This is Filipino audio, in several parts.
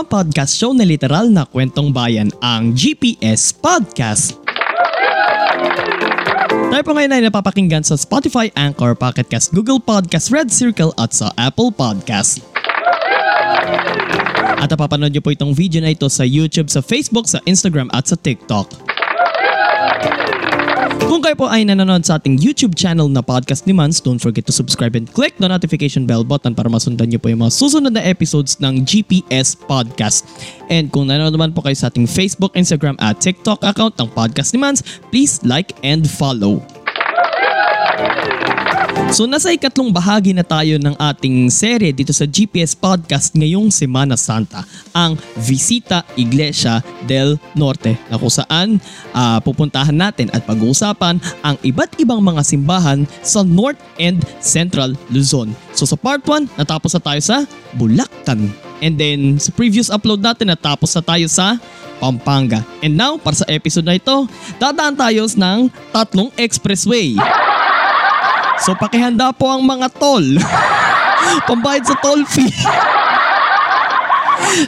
Ang podcast show na literal na kwentong bayan, ang GPS Podcast. Tayo po ngayon ay napapakinggan sa Spotify, Anchor, Pocket Cast, Google Podcast, Red Circle at sa Apple Podcast. At napapanood niyo po itong video na ito sa YouTube, sa Facebook, sa Instagram at sa TikTok. Kung kayo po ay nanonood sa ating YouTube channel na Podcast ni Mans, don't forget to subscribe and click the notification bell button para masundan niyo po yung mga susunod na episodes ng GPS Podcast. And kung nanonood naman po kayo sa ating Facebook, Instagram at TikTok account ng Podcast ni Mans, please like and follow. So nasa ikatlong bahagi na tayo ng ating serye dito sa GPS Podcast ngayong Semana Santa, ang Visita Iglesia del Norte na kung saan ah, pupuntahan natin at pag-uusapan ang iba't ibang mga simbahan sa North and Central Luzon. So sa part 1, natapos na tayo sa Bulactan. And then sa previous upload natin, natapos na tayo sa Pampanga. And now, para sa episode na ito, dadaan tayo ng tatlong expressway. So pakihanda po ang mga toll. Pambayad sa toll fee.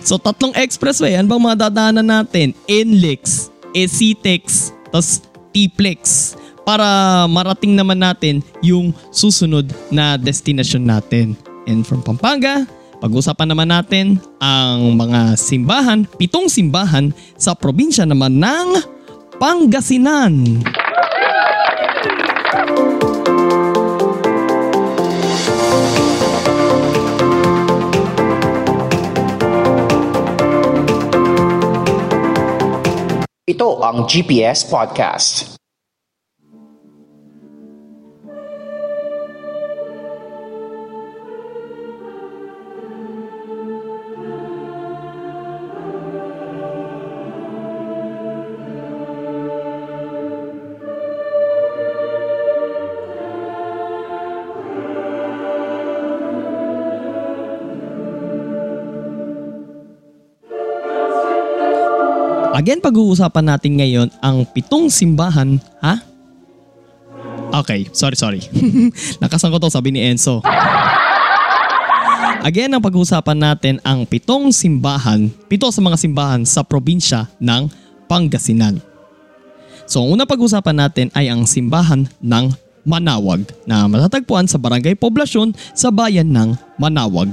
so tatlong expressway, ano bang mga dadaanan natin? NLEX, ECTEX, tapos TPLEX para marating naman natin yung susunod na destination natin. And from Pampanga, pag-usapan naman natin ang mga simbahan, pitong simbahan sa probinsya naman ng Pangasinan. Ito ang GPS Podcast. Again, pag-uusapan natin ngayon ang pitong simbahan. Ha? Okay, sorry, sorry. Nakasan ko to, sabi ni Enzo. Again, ang pag-uusapan natin ang pitong simbahan, pito sa mga simbahan sa probinsya ng Pangasinan. So, ang unang pag-uusapan natin ay ang simbahan ng Manawag na matatagpuan sa Barangay Poblasyon sa bayan ng Manawag.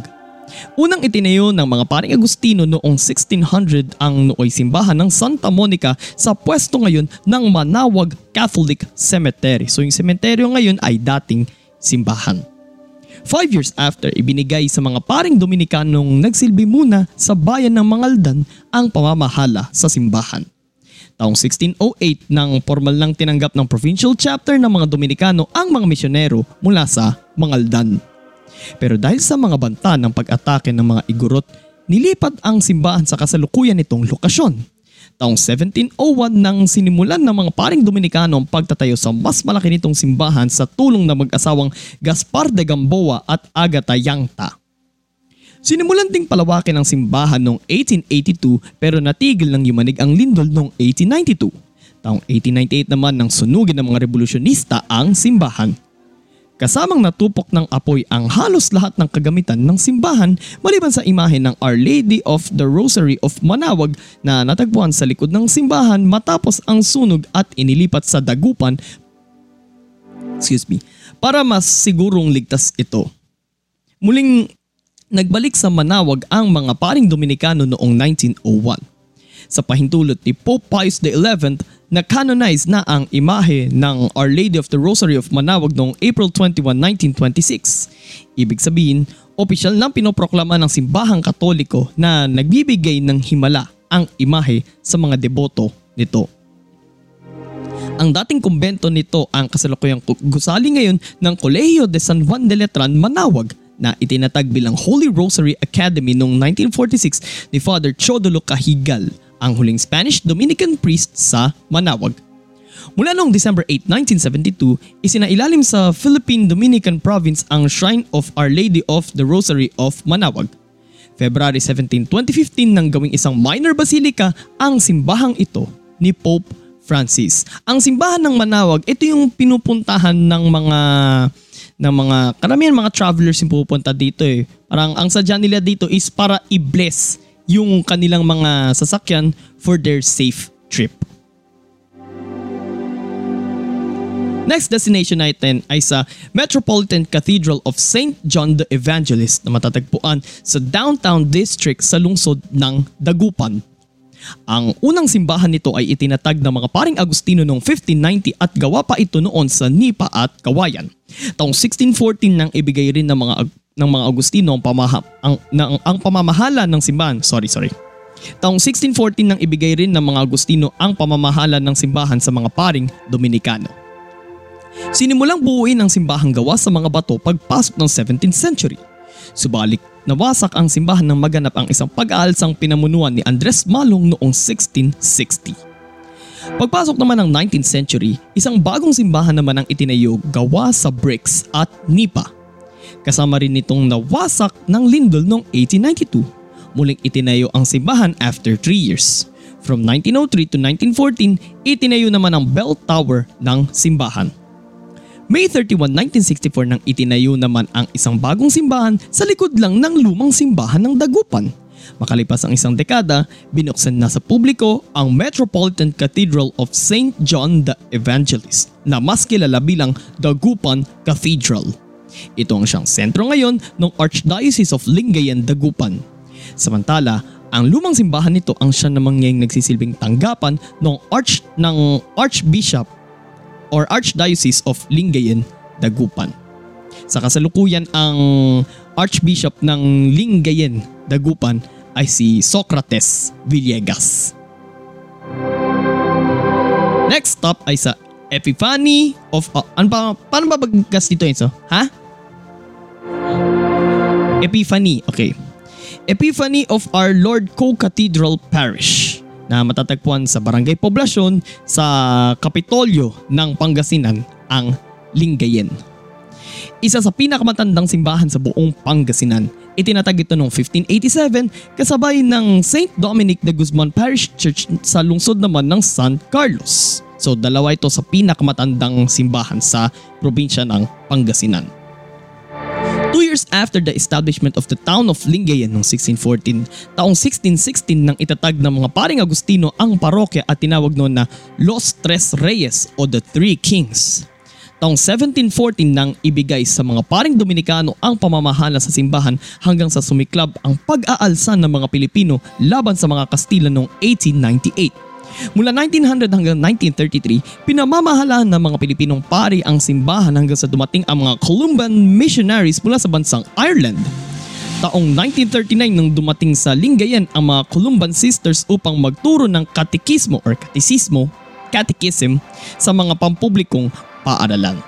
Unang itinayo ng mga paring Agustino noong 1600 ang nooy simbahan ng Santa Monica sa pwesto ngayon ng Manawag Catholic Cemetery. So yung sementeryo ngayon ay dating simbahan. Five years after, ibinigay sa mga paring Dominikanong nagsilbi muna sa bayan ng Mangaldan ang pamamahala sa simbahan. Taong 1608 nang formal nang tinanggap ng provincial chapter ng mga Dominikano ang mga misyonero mula sa Mangaldan. Pero dahil sa mga banta ng pag-atake ng mga igurot, nilipat ang simbahan sa kasalukuyan nitong lokasyon. Taong 1701 nang sinimulan ng mga paring Dominikano ang pagtatayo sa mas malaki nitong simbahan sa tulong ng mag-asawang Gaspar de Gamboa at Agata Yangta. Sinimulan ding palawakin ang simbahan noong 1882 pero natigil ng yumanig ang lindol noong 1892. Taong 1898 naman nang sunugin ng mga revolusyonista ang simbahan. Kasamang natupok ng apoy ang halos lahat ng kagamitan ng simbahan maliban sa imahe ng Our Lady of the Rosary of Manawag na natagpuan sa likod ng simbahan matapos ang sunog at inilipat sa dagupan excuse me, para mas sigurong ligtas ito. Muling nagbalik sa Manawag ang mga paring Dominikano noong 1901. Sa pahintulot ni Pope Pius XI na-canonize na ang imahe ng Our Lady of the Rosary of Manawag noong April 21, 1926. Ibig sabihin, opisyal nang pinoproklama ng simbahang katoliko na nagbibigay ng himala ang imahe sa mga deboto nito. Ang dating kumbento nito ang kasalukuyang gusali ngayon ng Kolehiyo de San Juan de Letran, Manawag na itinatag bilang Holy Rosary Academy noong 1946 ni Father Chodolo Cahigal, ang huling Spanish Dominican priest sa Manawag. Mula noong December 8, 1972, isinailalim sa Philippine Dominican Province ang Shrine of Our Lady of the Rosary of Manawag. February 17, 2015 nang gawing isang minor basilica ang simbahang ito ni Pope Francis. Ang simbahan ng Manawag, ito yung pinupuntahan ng mga ng mga karamihan mga travelers yung pupunta dito eh. Parang ang sadya nila dito is para i-bless yung kanilang mga sasakyan for their safe trip. Next destination natin ay sa Metropolitan Cathedral of St. John the Evangelist na matatagpuan sa downtown district sa lungsod ng Dagupan. Ang unang simbahan nito ay itinatag ng mga paring Agustino noong 1590 at gawa pa ito noon sa Nipa at Kawayan. Taong 1614 nang ibigay rin ng mga ng mga Agustino ang, pamaha, ang, na, ang, pamamahala ng simbahan. Sorry, sorry. Taong 1614 nang ibigay rin ng mga Agustino ang pamamahala ng simbahan sa mga paring Dominikano. Sinimulang buuin ang simbahang gawa sa mga bato pagpasok ng 17th century. Subalit nawasak ang simbahan nang maganap ang isang pag-aalsang pinamunuan ni Andres Malong noong 1660. Pagpasok naman ng 19th century, isang bagong simbahan naman ang itinayo gawa sa bricks at nipa. Kasama rin nitong nawasak ng lindol noong 1892. Muling itinayo ang simbahan after 3 years. From 1903 to 1914, itinayo naman ang bell tower ng simbahan. May 31, 1964 nang itinayo naman ang isang bagong simbahan sa likod lang ng lumang simbahan ng Dagupan. Makalipas ang isang dekada, binuksan na sa publiko ang Metropolitan Cathedral of St. John the Evangelist na mas kilala bilang Dagupan Cathedral. Ito ang siyang sentro ngayon ng Archdiocese of Lingayen, Dagupan. Samantala, ang lumang simbahan nito ang siya namang ngayong nagsisilbing tanggapan ng Arch ng Archbishop or Archdiocese of Lingayen, Dagupan. Sa kasalukuyan ang Archbishop ng Lingayen, Dagupan ay si Socrates Villegas. Next stop ay sa Epiphany of... Uh, ano pa, paano ba baggas dito? So? Ha? Epiphany, okay. Epiphany of Our Lord Co-Cathedral Parish na matatagpuan sa Barangay Poblasyon sa Kapitolyo ng Pangasinan, ang Lingayen. Isa sa pinakamatandang simbahan sa buong Pangasinan. Itinatag ito noong 1587 kasabay ng St. Dominic de Guzman Parish Church sa lungsod naman ng San Carlos. So dalawa ito sa pinakamatandang simbahan sa probinsya ng Pangasinan. Two years after the establishment of the town of Lingayen noong 1614, taong 1616 nang itatag ng mga paring Agustino ang parokya at tinawag noon na Los Tres Reyes o the Three Kings. Taong 1714 nang ibigay sa mga paring Dominikano ang pamamahala sa simbahan hanggang sa sumiklab ang pag-aalsa ng mga Pilipino laban sa mga Kastila noong 1898. Mula 1900 hanggang 1933, pinamamahalaan ng mga Pilipinong pari ang simbahan hanggang sa dumating ang mga Columban missionaries mula sa bansang Ireland. Taong 1939 nang dumating sa Lingayen ang mga Columban sisters upang magturo ng katekismo or katisismo, catechism, sa mga pampublikong paaralan.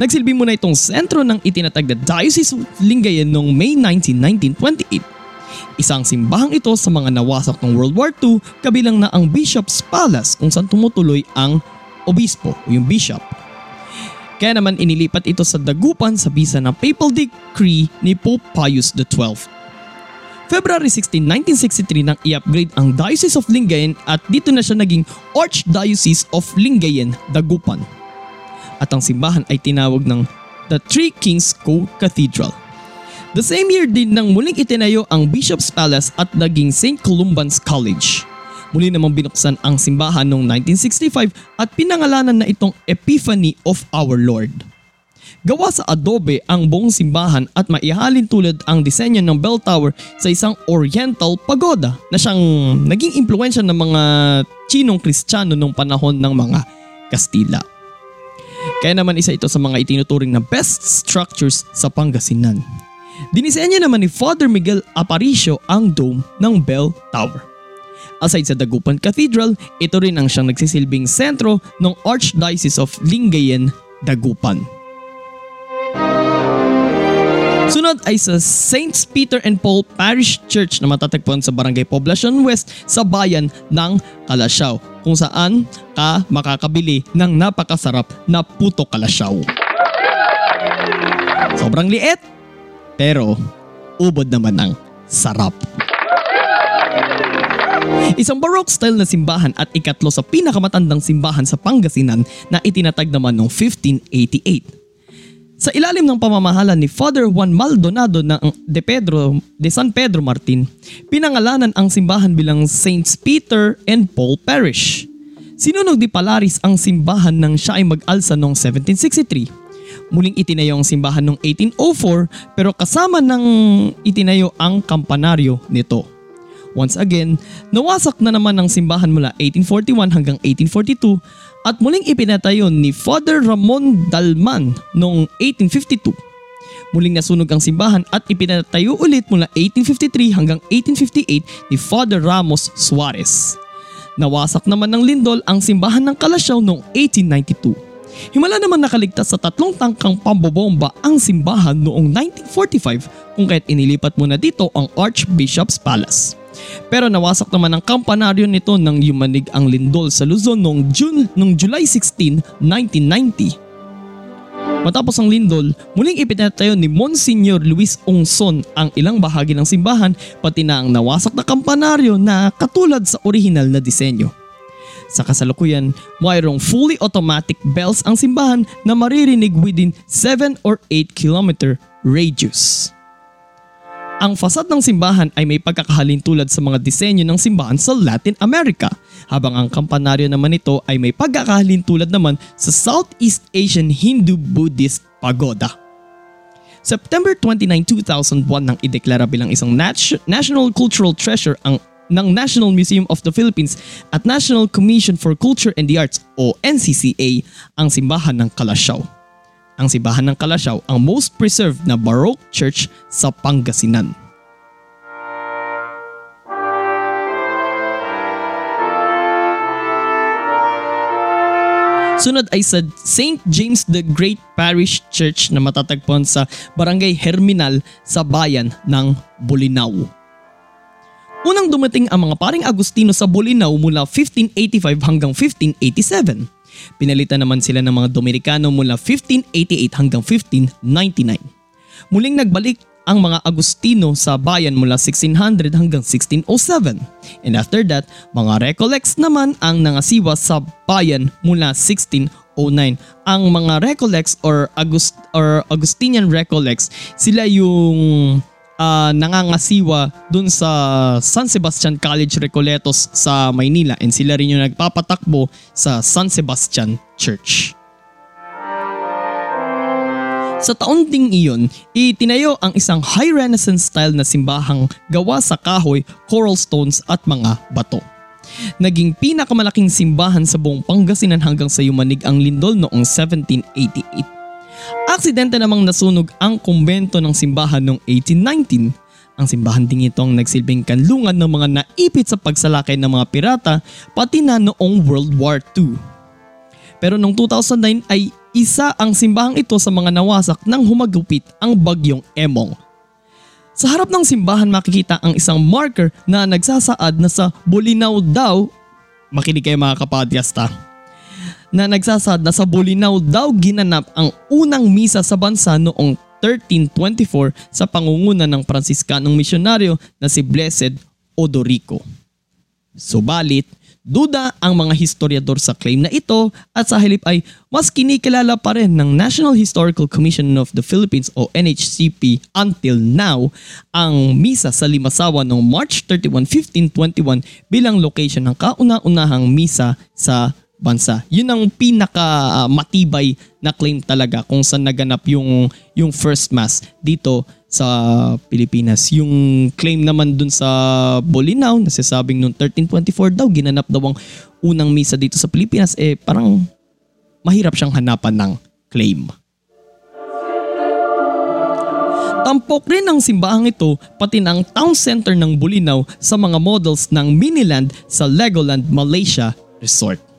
Nagsilbi muna itong sentro ng itinatag na Diocese of Lingayen noong May 19, 1928 Isang simbahang ito sa mga nawasak ng World War II kabilang na ang Bishop's Palace kung saan tumutuloy ang obispo o yung bishop. Kaya naman inilipat ito sa Dagupan sa bisa ng papal decree ni Pope Pius XII. February 16, 1963 nang i-upgrade ang Diocese of Lingayen at dito na siya naging Archdiocese of Lingayen, Dagupan. At ang simbahan ay tinawag ng The Three Kings Co-Cathedral. The same year din nang muling itinayo ang Bishop's Palace at naging St. Columban's College. Muli namang binuksan ang simbahan noong 1965 at pinangalanan na itong Epiphany of Our Lord. Gawa sa adobe ang buong simbahan at maihalin tulad ang disenyo ng bell tower sa isang oriental pagoda na siyang naging impluensya ng mga Chinong Kristiyano noong panahon ng mga Kastila. Kaya naman isa ito sa mga itinuturing na best structures sa Pangasinan. Dinisenyo naman ni Father Miguel Aparicio ang dome ng Bell Tower. Aside sa Dagupan Cathedral, ito rin ang siyang nagsisilbing sentro ng Archdiocese of Lingayen, Dagupan. Sunod ay sa Saints Peter and Paul Parish Church na matatagpuan sa Barangay Poblacion West sa bayan ng Kalasyaw kung saan ka makakabili ng napakasarap na puto kalasyaw. Sobrang liit, pero ubod naman ang sarap. Isang Baroque style na simbahan at ikatlo sa pinakamatandang simbahan sa Pangasinan na itinatag naman noong 1588. Sa ilalim ng pamamahala ni Father Juan Maldonado ng de Pedro de San Pedro Martin, pinangalanan ang simbahan bilang Saints Peter and Paul Parish. Sinunog di Palaris ang simbahan nang siya ay mag-alsa noong 1763. Muling itinayo ang simbahan noong 1804 pero kasama ng itinayo ang kampanaryo nito. Once again, nawasak na naman ang simbahan mula 1841 hanggang 1842 at muling ipinatayo ni Father Ramon Dalman noong 1852. Muling nasunog ang simbahan at ipinatayo ulit mula 1853 hanggang 1858 ni Father Ramos Suarez. Nawasak naman ng lindol ang simbahan ng Kalasyaw noong 1892. Himala naman nakaligtas sa tatlong tangkang pambobomba ang simbahan noong 1945 kung kaya't inilipat muna dito ang Archbishop's Palace. Pero nawasak naman ang kampanaryo nito nang yumanig ang lindol sa Luzon noong, June, noong July 16, 1990. Matapos ang lindol, muling ipinatayo ni Monsignor Luis Ongson ang ilang bahagi ng simbahan pati na ang nawasak na kampanaryo na katulad sa orihinal na disenyo. Sa kasalukuyan, mayroong fully automatic bells ang simbahan na maririnig within 7 or 8 kilometer radius. Ang fasad ng simbahan ay may pagkakahalin tulad sa mga disenyo ng simbahan sa Latin America, habang ang kampanaryo naman nito ay may pagkakahalin tulad naman sa Southeast Asian Hindu-Buddhist pagoda. September 29, 2001 nang ideklara bilang isang nat- National Cultural Treasure ang ng National Museum of the Philippines at National Commission for Culture and the Arts o NCCA ang simbahan ng Kalasyaw ang simbahan ng Kalasyaw ang most preserved na Baroque church sa Pangasinan. Sunod ay sa St. James the Great Parish Church na matatagpuan sa Barangay Herminal sa bayan ng Bulinaw. Unang dumating ang mga paring Agustino sa Bulinaw mula 1585 hanggang 1587 Pinalitan naman sila ng mga Dominikano mula 1588 hanggang 1599. Muling nagbalik ang mga Agustino sa bayan mula 1600 hanggang 1607. And after that, mga Recollects naman ang nangasiwa sa bayan mula 1609. Ang mga Recollects or, August, or Augustinian Recollects, sila yung uh, nangangasiwa dun sa San Sebastian College Recoletos sa Maynila and sila rin yung nagpapatakbo sa San Sebastian Church. Sa taon ding iyon, itinayo ang isang high renaissance style na simbahang gawa sa kahoy, coral stones at mga bato. Naging pinakamalaking simbahan sa buong Pangasinan hanggang sa yumanig ang lindol noong 1788. Aksidente namang nasunog ang kumbento ng simbahan noong 1819. Ang simbahan ding ito ang nagsilbing kanlungan ng mga naipit sa pagsalakay ng mga pirata pati na noong World War II. Pero noong 2009 ay isa ang simbahang ito sa mga nawasak nang humagupit ang bagyong Emong. Sa harap ng simbahan makikita ang isang marker na nagsasaad na sa Bulinaw daw, makinig kayo mga kapadyas ta, na nagsasad na sa Bulinaw daw ginanap ang unang misa sa bansa noong 1324 sa pangunguna ng Pransiskanong misyonaryo na si Blessed Odorico. Subalit, duda ang mga historiador sa claim na ito at sa halip ay mas kinikilala pa rin ng National Historical Commission of the Philippines o NHCP until now ang misa sa Limasawa noong March 31, 1521 bilang location ng kauna-unahang misa sa bansa. Yun ang pinaka uh, matibay na claim talaga kung saan naganap yung yung first mass dito sa Pilipinas. Yung claim naman dun sa Bolinao, nasasabing noong 1324 daw ginanap daw ang unang misa dito sa Pilipinas eh parang mahirap siyang hanapan ng claim. Tampok rin ang simbahang ito pati ng town center ng Bulinaw sa mga models ng Miniland sa Legoland Malaysia Resort.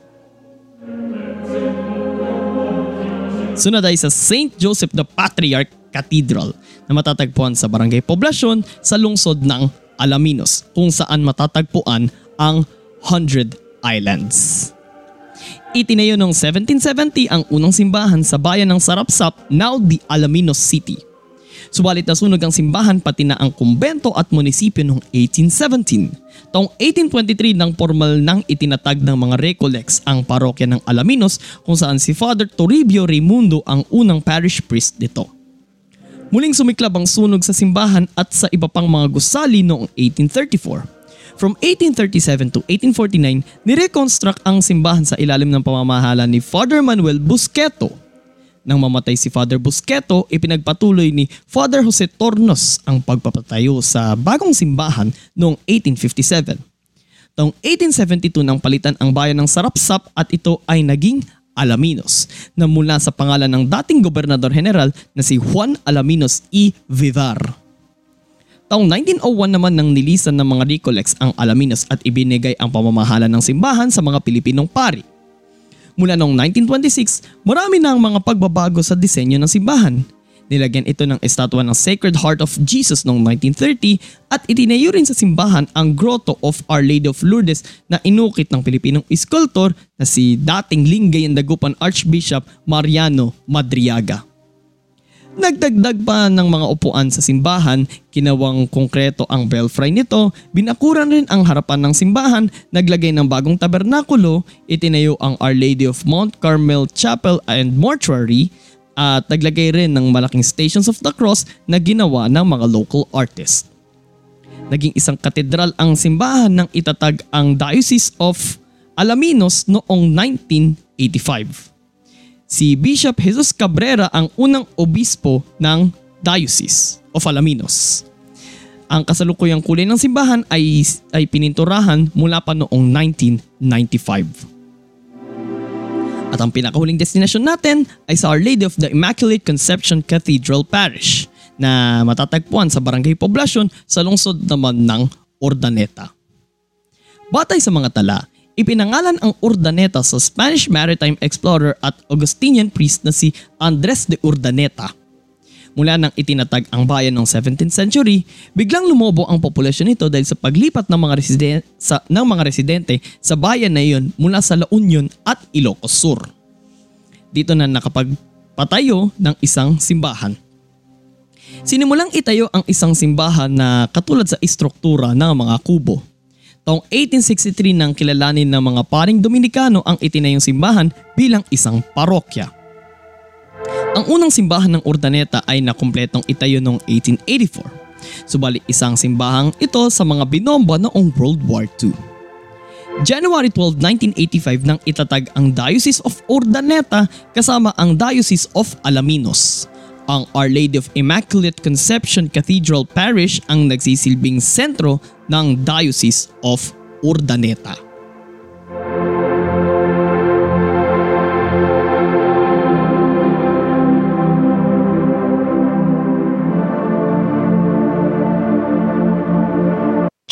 Sunod ay sa St. Joseph the Patriarch Cathedral. na matatagpuan sa Barangay Poblasyon sa lungsod ng Alaminos kung saan matatagpuan ang Hundred Islands. Itinayo noong 1770 ang unang simbahan sa bayan ng Sarapsap, now the Alaminos City. Subalit nasunog ang simbahan pati na ang kumbento at munisipyo noong 1817. Taong 1823 nang formal nang itinatag ng mga Recollects ang parokya ng Alaminos kung saan si Father Toribio Raimundo ang unang parish priest nito. Muling sumiklab ang sunog sa simbahan at sa iba pang mga gusali noong 1834. From 1837 to 1849, nireconstruct ang simbahan sa ilalim ng pamamahala ni Father Manuel Busqueto nang mamatay si Father Busqueto, ipinagpatuloy ni Father Jose Tornos ang pagpapatayo sa bagong simbahan noong 1857. Taong 1872 nang palitan ang bayan ng Sarapsap at ito ay naging Alaminos na mula sa pangalan ng dating gobernador general na si Juan Alaminos E. Vivar. Taong 1901 naman nang nilisan ng mga Recollects ang Alaminos at ibinigay ang pamamahala ng simbahan sa mga Pilipinong pari. Mula noong 1926, marami na ang mga pagbabago sa disenyo ng simbahan. Nilagyan ito ng estatwa ng Sacred Heart of Jesus noong 1930 at itinayo rin sa simbahan ang Grotto of Our Lady of Lourdes na inukit ng Pilipinong iskultor na si dating Lingay and Dagupan Archbishop Mariano Madriaga. Nagdagdag pa ng mga upuan sa simbahan, kinawang konkreto ang belfry nito, binakuran rin ang harapan ng simbahan, naglagay ng bagong tabernakulo, itinayo ang Our Lady of Mount Carmel Chapel and Mortuary, at naglagay rin ng malaking Stations of the Cross na ginawa ng mga local artists. Naging isang katedral ang simbahan nang itatag ang Diocese of Alaminos noong 1985 si Bishop Jesus Cabrera ang unang obispo ng Diocese of Alaminos. Ang kasalukuyang kulay ng simbahan ay, ay pininturahan mula pa noong 1995. At ang pinakahuling destinasyon natin ay sa Our Lady of the Immaculate Conception Cathedral Parish na matatagpuan sa Barangay Poblasyon sa lungsod naman ng Ordaneta. Batay sa mga tala, Ipinangalan ang Urdaneta sa Spanish maritime explorer at Augustinian priest na si Andres de Urdaneta. Mula nang itinatag ang bayan noong 17th century, biglang lumobo ang populasyon nito dahil sa paglipat ng mga, residen- sa, ng mga residente sa bayan na iyon mula sa La Union at Ilocos Sur. Dito na nakapagpatayo ng isang simbahan. Sinimulang itayo ang isang simbahan na katulad sa istruktura ng mga kubo Taong 1863 nang kilalanin ng mga paring Dominikano ang itinayong simbahan bilang isang parokya. Ang unang simbahan ng Urdaneta ay nakumpletong itayo noong 1884. Subalit isang simbahang ito sa mga binomba noong World War II. January 12, 1985 nang itatag ang Diocese of Urdaneta kasama ang Diocese of Alaminos. Ang Our Lady of Immaculate Conception Cathedral Parish ang nagsisilbing sentro ng Diocese of Urdaneta.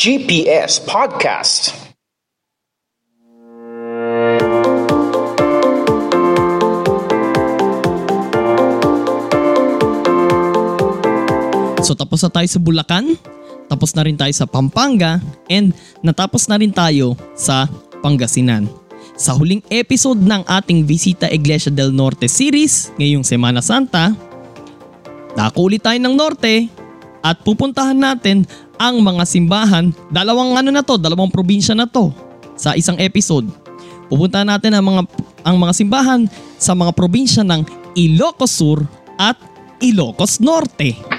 GPS Podcast. So tapos na tayo sa Bulacan, tapos na rin tayo sa Pampanga, and natapos na rin tayo sa Pangasinan. Sa huling episode ng ating Visita Iglesia del Norte series ngayong Semana Santa, dako ulit tayo ng Norte at pupuntahan natin ang mga simbahan, dalawang ano na to, dalawang probinsya na to sa isang episode. Pupuntahan natin ang mga ang mga simbahan sa mga probinsya ng Ilocos Sur at Ilocos Norte.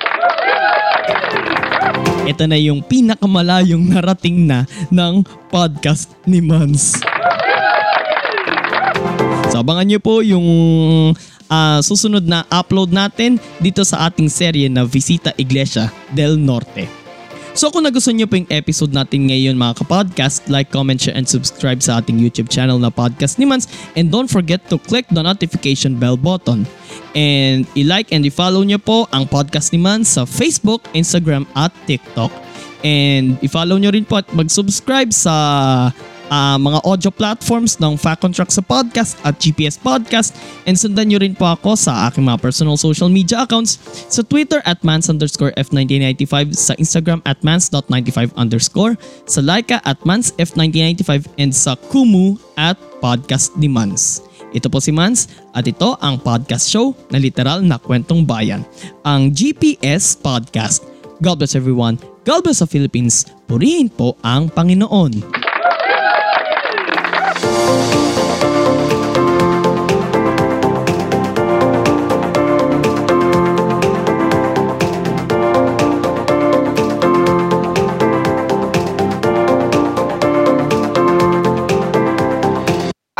Ito na yung pinakamalayong narating na ng podcast ni Mans. So abangan nyo po yung uh, susunod na upload natin dito sa ating serye na Visita Iglesia del Norte. So kung nagustuhan nyo po yung episode natin ngayon mga kapodcast, like, comment, share, and subscribe sa ating YouTube channel na Podcast ni Mans. And don't forget to click the notification bell button. And i-like and i-follow nyo po ang Podcast ni Mans sa Facebook, Instagram, at TikTok. And i-follow nyo rin po at mag-subscribe sa ah, mga audio platforms ng Fact on Track sa podcast at GPS Podcast and sundan nyo rin po ako sa aking mga personal social media accounts sa Twitter at mans underscore F1995, sa Instagram at mans.95 underscore, sa Laika at mansf1995 and sa Kumu at podcast ni Mans. Ito po si Mans at ito ang podcast show na literal na kwentong bayan, ang GPS Podcast. God bless everyone. God bless the Philippines. Purihin po ang Panginoon.